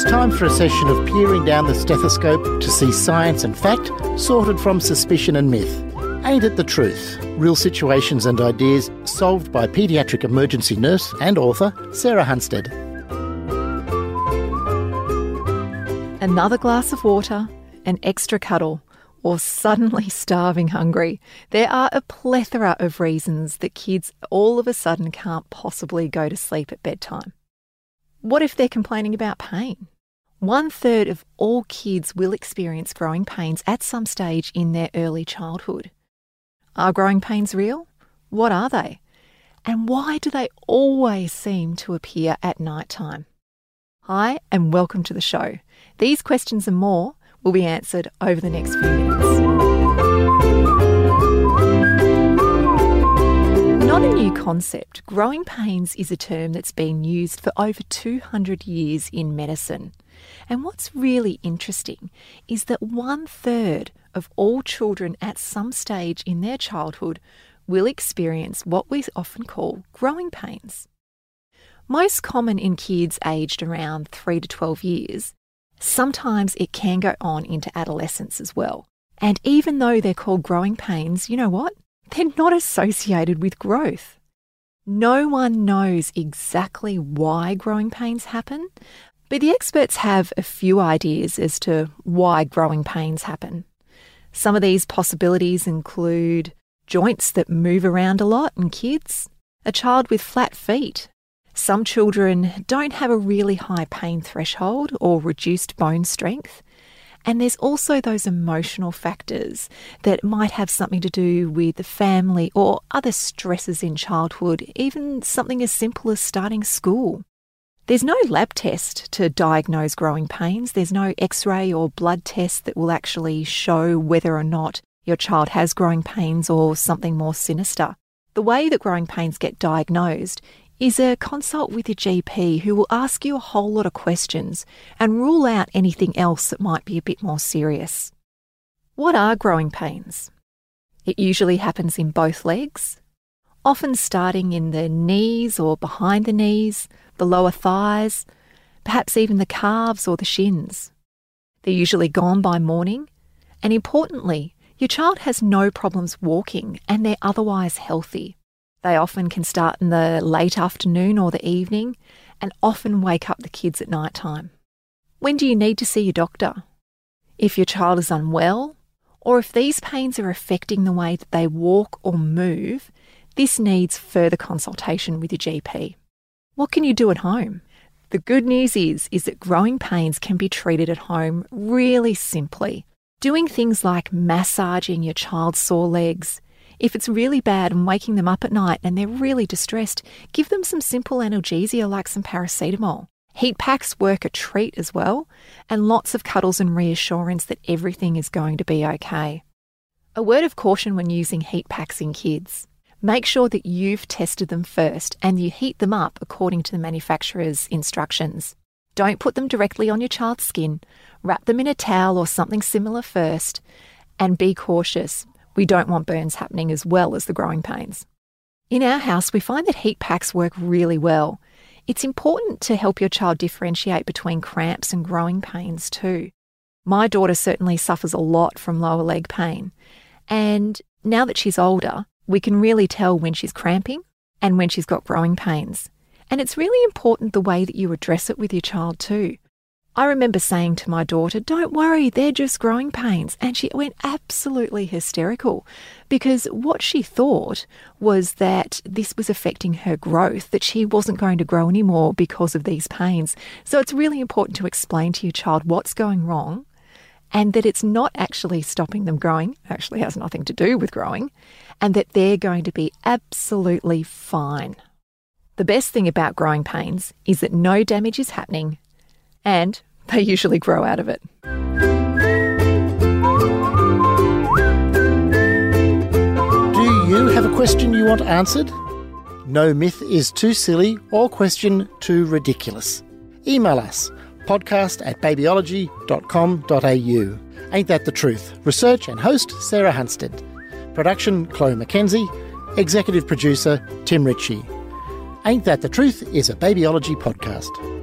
It's time for a session of peering down the stethoscope to see science and fact sorted from suspicion and myth. Ain't it the truth? Real situations and ideas solved by paediatric emergency nurse and author Sarah Hunstead. Another glass of water, an extra cuddle, or suddenly starving hungry. There are a plethora of reasons that kids all of a sudden can't possibly go to sleep at bedtime. What if they're complaining about pain? One third of all kids will experience growing pains at some stage in their early childhood. Are growing pains real? What are they? And why do they always seem to appear at night time? Hi, and welcome to the show. These questions and more will be answered over the next few minutes. Not a new concept, growing pains is a term that's been used for over 200 years in medicine. And what's really interesting is that one third of all children at some stage in their childhood will experience what we often call growing pains. Most common in kids aged around 3 to 12 years, sometimes it can go on into adolescence as well. And even though they're called growing pains, you know what? They're not associated with growth. No one knows exactly why growing pains happen, but the experts have a few ideas as to why growing pains happen. Some of these possibilities include joints that move around a lot in kids, a child with flat feet, some children don't have a really high pain threshold or reduced bone strength. And there's also those emotional factors that might have something to do with the family or other stresses in childhood, even something as simple as starting school. There's no lab test to diagnose growing pains. There's no x ray or blood test that will actually show whether or not your child has growing pains or something more sinister. The way that growing pains get diagnosed is a consult with your GP who will ask you a whole lot of questions and rule out anything else that might be a bit more serious. What are growing pains? It usually happens in both legs, often starting in the knees or behind the knees, the lower thighs, perhaps even the calves or the shins. They're usually gone by morning, and importantly, your child has no problems walking and they're otherwise healthy. They often can start in the late afternoon or the evening and often wake up the kids at night time. When do you need to see your doctor? If your child is unwell, or if these pains are affecting the way that they walk or move, this needs further consultation with your GP. What can you do at home? The good news is is that growing pains can be treated at home really simply. Doing things like massaging your child's sore legs, if it's really bad and waking them up at night and they're really distressed, give them some simple analgesia like some paracetamol. Heat packs work a treat as well, and lots of cuddles and reassurance that everything is going to be okay. A word of caution when using heat packs in kids. Make sure that you've tested them first and you heat them up according to the manufacturer's instructions. Don't put them directly on your child's skin. Wrap them in a towel or something similar first, and be cautious we don't want burns happening as well as the growing pains. In our house, we find that heat packs work really well. It's important to help your child differentiate between cramps and growing pains too. My daughter certainly suffers a lot from lower leg pain. And now that she's older, we can really tell when she's cramping and when she's got growing pains. And it's really important the way that you address it with your child too. I remember saying to my daughter, Don't worry, they're just growing pains. And she went absolutely hysterical because what she thought was that this was affecting her growth, that she wasn't going to grow anymore because of these pains. So it's really important to explain to your child what's going wrong and that it's not actually stopping them growing, actually has nothing to do with growing, and that they're going to be absolutely fine. The best thing about growing pains is that no damage is happening and they usually grow out of it. Do you have a question you want answered? No myth is too silly or question too ridiculous. Email us podcast at babyology.com.au. Ain't that the truth? Research and host Sarah Hunstead. Production Chloe McKenzie. Executive producer Tim Ritchie. Ain't That the Truth is a Babyology podcast.